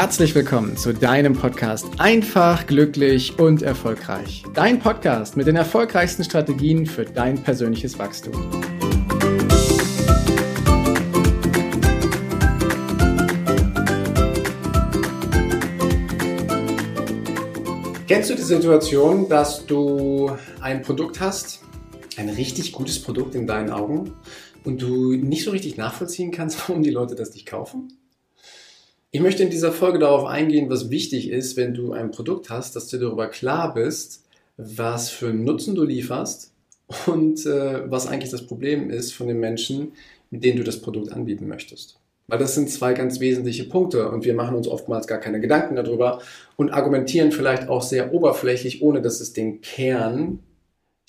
herzlich willkommen zu deinem Podcast Einfach, glücklich und erfolgreich. Dein Podcast mit den erfolgreichsten Strategien für dein persönliches Wachstum. Kennst du die Situation, dass du ein Produkt hast, ein richtig gutes Produkt in deinen Augen, und du nicht so richtig nachvollziehen kannst, warum die Leute das nicht kaufen? Ich möchte in dieser Folge darauf eingehen, was wichtig ist, wenn du ein Produkt hast, dass du darüber klar bist, was für einen Nutzen du lieferst und äh, was eigentlich das Problem ist von den Menschen, mit denen du das Produkt anbieten möchtest. Weil das sind zwei ganz wesentliche Punkte und wir machen uns oftmals gar keine Gedanken darüber und argumentieren vielleicht auch sehr oberflächlich, ohne dass es den Kern,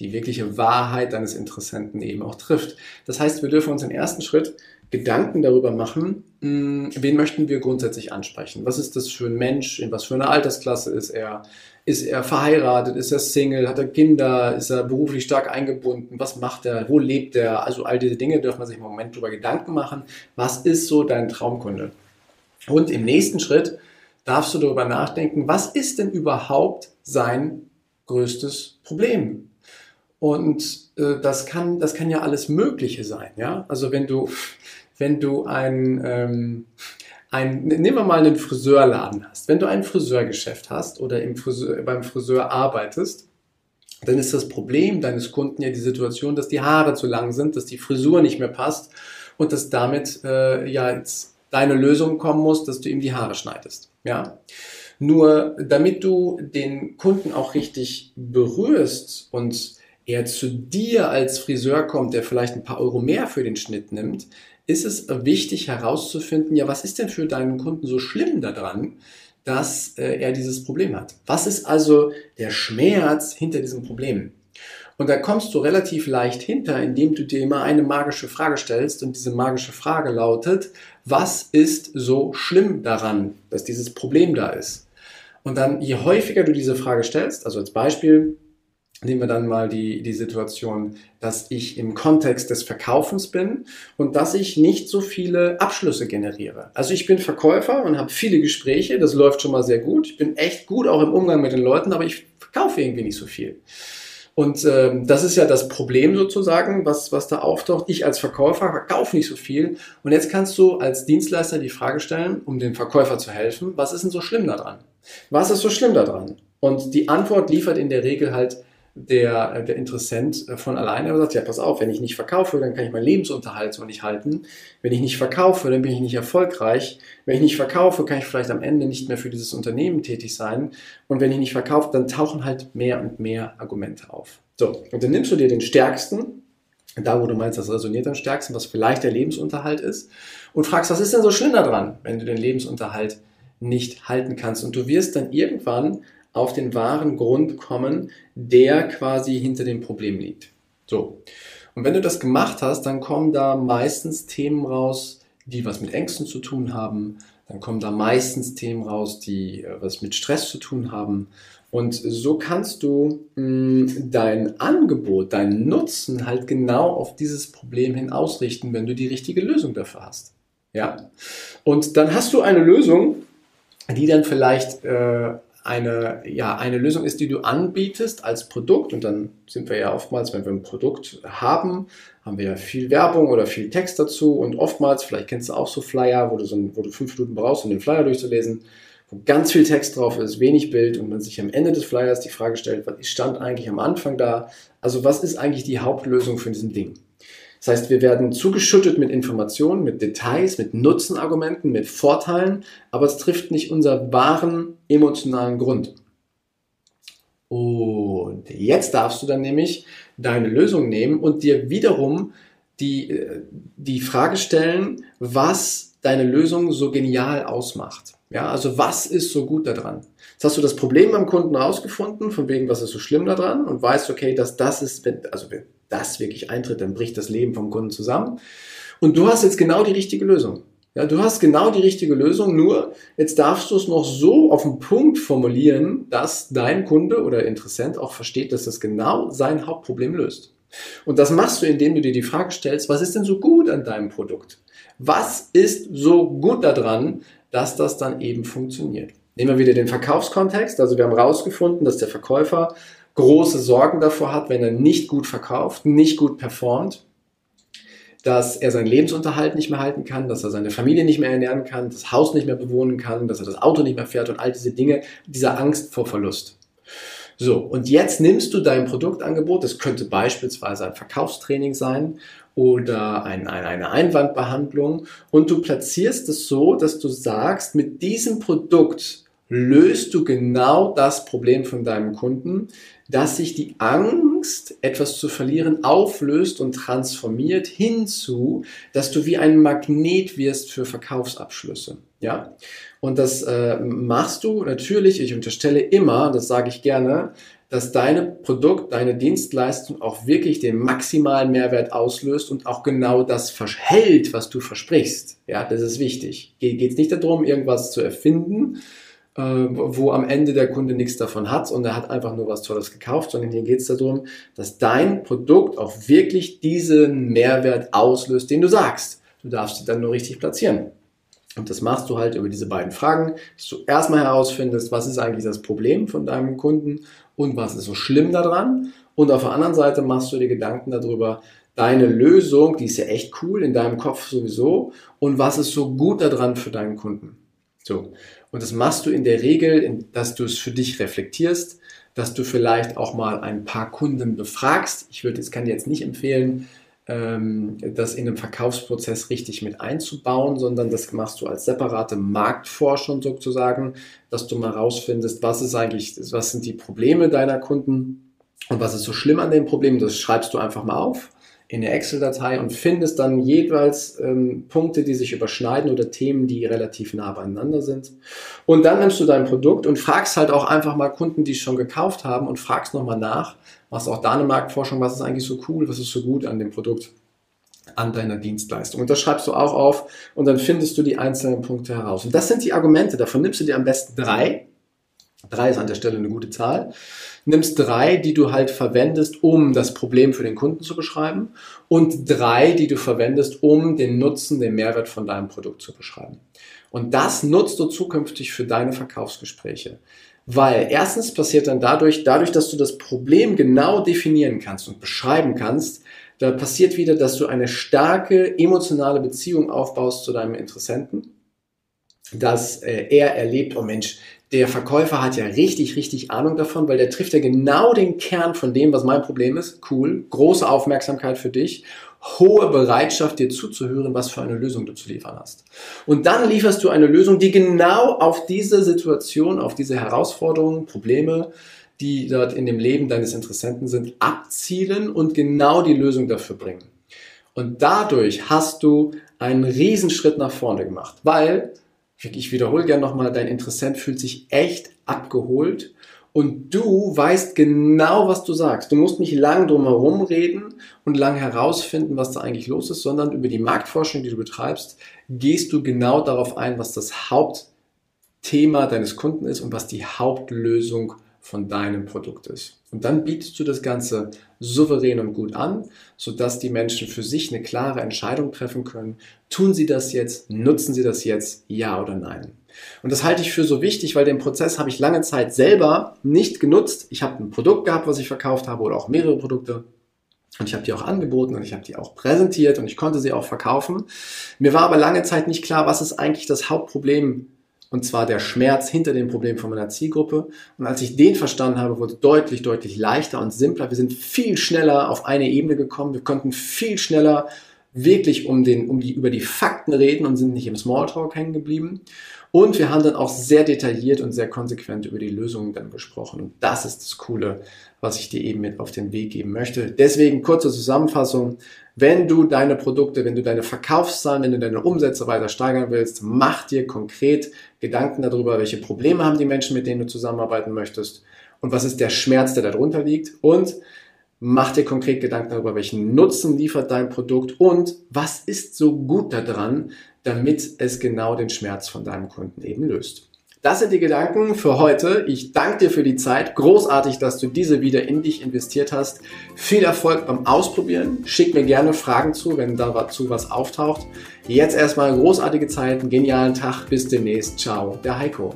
die wirkliche Wahrheit deines Interessenten eben auch trifft. Das heißt, wir dürfen uns im ersten Schritt Gedanken darüber machen, hm, wen möchten wir grundsätzlich ansprechen? Was ist das für ein Mensch? In was für einer Altersklasse ist er? Ist er verheiratet? Ist er Single? Hat er Kinder? Ist er beruflich stark eingebunden? Was macht er? Wo lebt er? Also all diese Dinge dürfen man sich im Moment darüber Gedanken machen. Was ist so dein Traumkunde? Und im nächsten Schritt darfst du darüber nachdenken, was ist denn überhaupt sein größtes Problem? Und äh, das, kann, das kann ja alles Mögliche sein. Ja? Also wenn du wenn du ein, ähm, ein, nehmen wir mal einen Friseurladen hast, wenn du ein Friseurgeschäft hast oder im Friseur, beim Friseur arbeitest, dann ist das Problem deines Kunden ja die Situation, dass die Haare zu lang sind, dass die Frisur nicht mehr passt und dass damit äh, ja jetzt deine Lösung kommen muss, dass du ihm die Haare schneidest. Ja. Nur damit du den Kunden auch richtig berührst und er zu dir als Friseur kommt, der vielleicht ein paar Euro mehr für den Schnitt nimmt, ist es wichtig herauszufinden, ja, was ist denn für deinen Kunden so schlimm daran, dass äh, er dieses Problem hat? Was ist also der Schmerz hinter diesem Problem? Und da kommst du relativ leicht hinter, indem du dir immer eine magische Frage stellst und diese magische Frage lautet, was ist so schlimm daran, dass dieses Problem da ist? Und dann, je häufiger du diese Frage stellst, also als Beispiel, nehmen wir dann mal die, die Situation, dass ich im Kontext des Verkaufens bin und dass ich nicht so viele Abschlüsse generiere. Also ich bin Verkäufer und habe viele Gespräche, das läuft schon mal sehr gut. Ich bin echt gut auch im Umgang mit den Leuten, aber ich verkaufe irgendwie nicht so viel. Und ähm, das ist ja das Problem sozusagen, was, was da auftaucht. Ich als Verkäufer verkaufe nicht so viel. Und jetzt kannst du als Dienstleister die Frage stellen, um dem Verkäufer zu helfen, was ist denn so schlimm daran? Was ist so schlimm daran? Und die Antwort liefert in der Regel halt der, der Interessent von alleine sagt, ja, pass auf, wenn ich nicht verkaufe, dann kann ich meinen Lebensunterhalt so nicht halten. Wenn ich nicht verkaufe, dann bin ich nicht erfolgreich. Wenn ich nicht verkaufe, kann ich vielleicht am Ende nicht mehr für dieses Unternehmen tätig sein. Und wenn ich nicht verkaufe, dann tauchen halt mehr und mehr Argumente auf. So, und dann nimmst du dir den stärksten, da wo du meinst, das resoniert am stärksten, was vielleicht der Lebensunterhalt ist, und fragst, was ist denn so schlimm daran, wenn du den Lebensunterhalt nicht halten kannst? Und du wirst dann irgendwann auf den wahren Grund kommen, der quasi hinter dem Problem liegt. So. Und wenn du das gemacht hast, dann kommen da meistens Themen raus, die was mit Ängsten zu tun haben. Dann kommen da meistens Themen raus, die äh, was mit Stress zu tun haben. Und so kannst du mh, mm, dein Angebot, deinen Nutzen halt genau auf dieses Problem hin ausrichten, wenn du die richtige Lösung dafür hast. Ja. Und dann hast du eine Lösung, die dann vielleicht äh, eine, ja, eine Lösung ist, die du anbietest als Produkt. Und dann sind wir ja oftmals, wenn wir ein Produkt haben, haben wir ja viel Werbung oder viel Text dazu. Und oftmals, vielleicht kennst du auch so Flyer, wo du, so wo du fünf Minuten brauchst, um den Flyer durchzulesen, wo ganz viel Text drauf ist, wenig Bild und man sich am Ende des Flyers die Frage stellt, was stand eigentlich am Anfang da? Also was ist eigentlich die Hauptlösung für diesen Ding? Das heißt, wir werden zugeschüttet mit Informationen, mit Details, mit Nutzenargumenten, mit Vorteilen, aber es trifft nicht unseren wahren emotionalen Grund. Und jetzt darfst du dann nämlich deine Lösung nehmen und dir wiederum die, äh, die Frage stellen, was deine Lösung so genial ausmacht. Ja, also was ist so gut daran? Jetzt hast du das Problem beim Kunden rausgefunden, von wegen, was ist so schlimm daran und weißt, okay, dass das ist, also das wirklich eintritt, dann bricht das Leben vom Kunden zusammen. Und du hast jetzt genau die richtige Lösung. Ja, du hast genau die richtige Lösung, nur jetzt darfst du es noch so auf den Punkt formulieren, dass dein Kunde oder Interessent auch versteht, dass das genau sein Hauptproblem löst. Und das machst du, indem du dir die Frage stellst, was ist denn so gut an deinem Produkt? Was ist so gut daran, dass das dann eben funktioniert. Nehmen wir wieder den Verkaufskontext. Also wir haben herausgefunden, dass der Verkäufer große Sorgen davor hat, wenn er nicht gut verkauft, nicht gut performt, dass er seinen Lebensunterhalt nicht mehr halten kann, dass er seine Familie nicht mehr ernähren kann, das Haus nicht mehr bewohnen kann, dass er das Auto nicht mehr fährt und all diese Dinge, diese Angst vor Verlust. So, und jetzt nimmst du dein Produktangebot, das könnte beispielsweise ein Verkaufstraining sein oder ein, ein, eine Einwandbehandlung und du platzierst es so, dass du sagst, mit diesem Produkt löst du genau das Problem von deinem Kunden, dass sich die Angst, etwas zu verlieren, auflöst und transformiert hinzu, dass du wie ein Magnet wirst für Verkaufsabschlüsse. Ja? Und das äh, machst du natürlich, ich unterstelle immer, das sage ich gerne, dass deine Produkt, deine Dienstleistung auch wirklich den maximalen Mehrwert auslöst und auch genau das verhält, was du versprichst. Ja, das ist wichtig. Geht es nicht darum, irgendwas zu erfinden, äh, wo am Ende der Kunde nichts davon hat und er hat einfach nur was Tolles gekauft, sondern hier geht es darum, dass dein Produkt auch wirklich diesen Mehrwert auslöst, den du sagst. Du darfst sie dann nur richtig platzieren. Und das machst du halt über diese beiden Fragen, dass du erstmal herausfindest, was ist eigentlich das Problem von deinem Kunden und was ist so schlimm daran. Und auf der anderen Seite machst du dir Gedanken darüber, deine Lösung, die ist ja echt cool in deinem Kopf sowieso, und was ist so gut daran für deinen Kunden. So. Und das machst du in der Regel, dass du es für dich reflektierst, dass du vielleicht auch mal ein paar Kunden befragst. Ich würde, das kann dir jetzt nicht empfehlen, ähm, das in einem Verkaufsprozess richtig mit einzubauen, sondern das machst du als separate Marktforschung sozusagen, dass du mal rausfindest, was ist eigentlich, was sind die Probleme deiner Kunden und was ist so schlimm an den Problemen. Das schreibst du einfach mal auf in der Excel-Datei und findest dann jeweils ähm, Punkte, die sich überschneiden oder Themen, die relativ nah beieinander sind. Und dann nimmst du dein Produkt und fragst halt auch einfach mal Kunden, die es schon gekauft haben und fragst nochmal nach, machst auch da eine Marktforschung, was ist eigentlich so cool, was ist so gut an dem Produkt, an deiner Dienstleistung. Und das schreibst du auch auf und dann findest du die einzelnen Punkte heraus. Und das sind die Argumente, davon nimmst du dir am besten drei. Drei ist an der Stelle eine gute Zahl nimmst drei, die du halt verwendest, um das Problem für den Kunden zu beschreiben und drei, die du verwendest, um den Nutzen, den Mehrwert von deinem Produkt zu beschreiben. Und das nutzt du zukünftig für deine Verkaufsgespräche. Weil erstens passiert dann dadurch, dadurch, dass du das Problem genau definieren kannst und beschreiben kannst, da passiert wieder, dass du eine starke emotionale Beziehung aufbaust zu deinem Interessenten, dass äh, er erlebt, oh Mensch, der Verkäufer hat ja richtig, richtig Ahnung davon, weil der trifft ja genau den Kern von dem, was mein Problem ist. Cool, große Aufmerksamkeit für dich, hohe Bereitschaft, dir zuzuhören, was für eine Lösung du zu liefern hast. Und dann lieferst du eine Lösung, die genau auf diese Situation, auf diese Herausforderungen, Probleme, die dort in dem Leben deines Interessenten sind, abzielen und genau die Lösung dafür bringen. Und dadurch hast du einen Riesenschritt nach vorne gemacht, weil ich wiederhole gerne nochmal, dein Interessent fühlt sich echt abgeholt und du weißt genau, was du sagst. Du musst nicht lang drum herum reden und lang herausfinden, was da eigentlich los ist, sondern über die Marktforschung, die du betreibst, gehst du genau darauf ein, was das Hauptthema deines Kunden ist und was die Hauptlösung von deinem Produkt ist. Und dann bietest du das Ganze souverän und gut an, sodass die Menschen für sich eine klare Entscheidung treffen können. Tun sie das jetzt? Nutzen sie das jetzt? Ja oder nein? Und das halte ich für so wichtig, weil den Prozess habe ich lange Zeit selber nicht genutzt. Ich habe ein Produkt gehabt, was ich verkauft habe oder auch mehrere Produkte. Und ich habe die auch angeboten und ich habe die auch präsentiert und ich konnte sie auch verkaufen. Mir war aber lange Zeit nicht klar, was ist eigentlich das Hauptproblem und zwar der Schmerz hinter dem Problem von meiner Zielgruppe. Und als ich den verstanden habe, wurde es deutlich, deutlich leichter und simpler. Wir sind viel schneller auf eine Ebene gekommen. Wir konnten viel schneller wirklich um, den, um die, über die Fakten reden und sind nicht im Smalltalk hängen geblieben. Und wir haben dann auch sehr detailliert und sehr konsequent über die Lösungen dann gesprochen. Und das ist das Coole, was ich dir eben mit auf den Weg geben möchte. Deswegen kurze Zusammenfassung. Wenn du deine Produkte, wenn du deine Verkaufszahlen, wenn du deine Umsätze weiter steigern willst, mach dir konkret Gedanken darüber, welche Probleme haben die Menschen, mit denen du zusammenarbeiten möchtest und was ist der Schmerz, der darunter liegt und mach dir konkret Gedanken darüber, welchen Nutzen liefert dein Produkt und was ist so gut daran, damit es genau den Schmerz von deinem Kunden eben löst. Das sind die Gedanken für heute. Ich danke dir für die Zeit. Großartig, dass du diese wieder in dich investiert hast. Viel Erfolg beim Ausprobieren. Schick mir gerne Fragen zu, wenn dazu was auftaucht. Jetzt erstmal großartige Zeit, einen genialen Tag. Bis demnächst. Ciao, der Heiko.